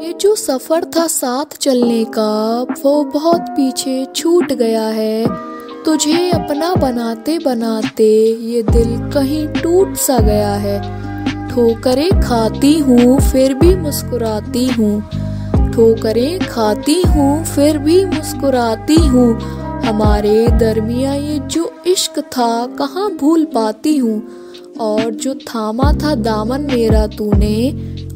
ये जो सफ़र था साथ चलने का, वो बहुत पीछे छूट गया है। तुझे अपना बनाते बनाते ये दिल कहीं टूट सा गया है। ठोकरें खाती हूँ, फिर भी मुस्कुराती हूँ। ठोकरें खाती हूँ, फिर भी मुस्कुराती हूँ। हमारे दरमिया ये जो इश्क था, कहाँ भूल पाती हूँ। और जो थामा था दामन मेरा तूने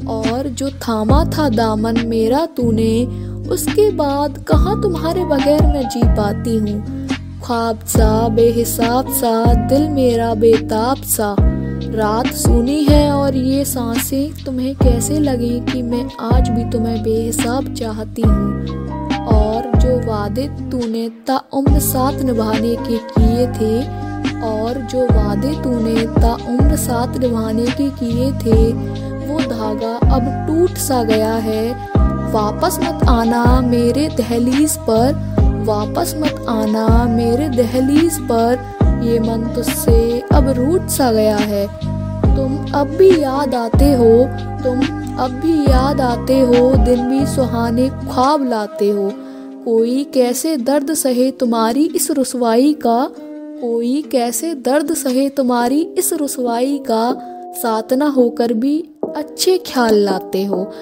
और जो थामा था दामन मेरा तूने, उसके बाद कहाँ तुम्हारे बगैर मैं जी पाती हूँ? ख्वाब सा, बेहिसाब सा, दिल मेरा बेताब सा। रात सुनी है और ये साँसें तुम्हें कैसे लगे कि मैं आज भी तुम्हें बेहिसाब चाहती हूँ? और जो वादे तूने ताउम्र साथ निभाने के किए थे, और जो वादे तूने ताउम्र साथ निभाने के किए थे वो धागा अब टूट सा गया है। वापस मत आना मेरे दहलीज पर। वापस मत आना मेरे दहलीज पर। ये मन तुझसे अब रूट सा गया है। तुम अब भी याद आते हो, तुम अब भी याद आते हो, दिन भी सुहाने ख्वाब लाते हो। कोई कैसे दर्द सहे तुम्हारी इस रसवाई का? कोई कैसे दर्द सहे तुम्हारी इस रसवाई का? साथ होकर भी अच्छे ख्याल लाते हो।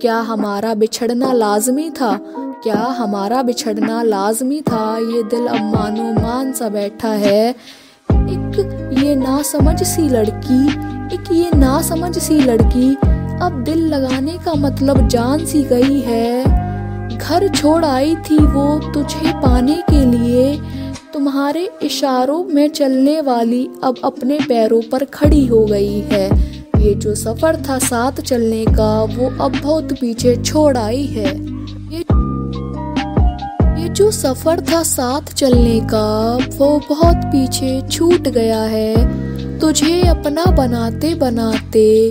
क्या हमारा बिछड़ना लाजमी था? क्या हमारा बिछड़ना लाजमी था? ये दिल अब मानो मान सा बैठा है। एक ये ना समझ सी लड़की, एक ये ना समझ सी लड़की। अब दिल लगाने का मतलब जान सी गई है। घर छोड़ आई थी वो तुझे पाने के लिए। तुम्हारे इशारों में चलने वाली अब अपने पैरों पर खड़ी हो गई है। ये जो सफ़र था साथ चलने का, वो अब बहुत पीछे छोड़ आई है। ये ये जो सफ़र था साथ चलने का, वो बहुत पीछे छूट गया है। तुझे अपना बनाते बनाते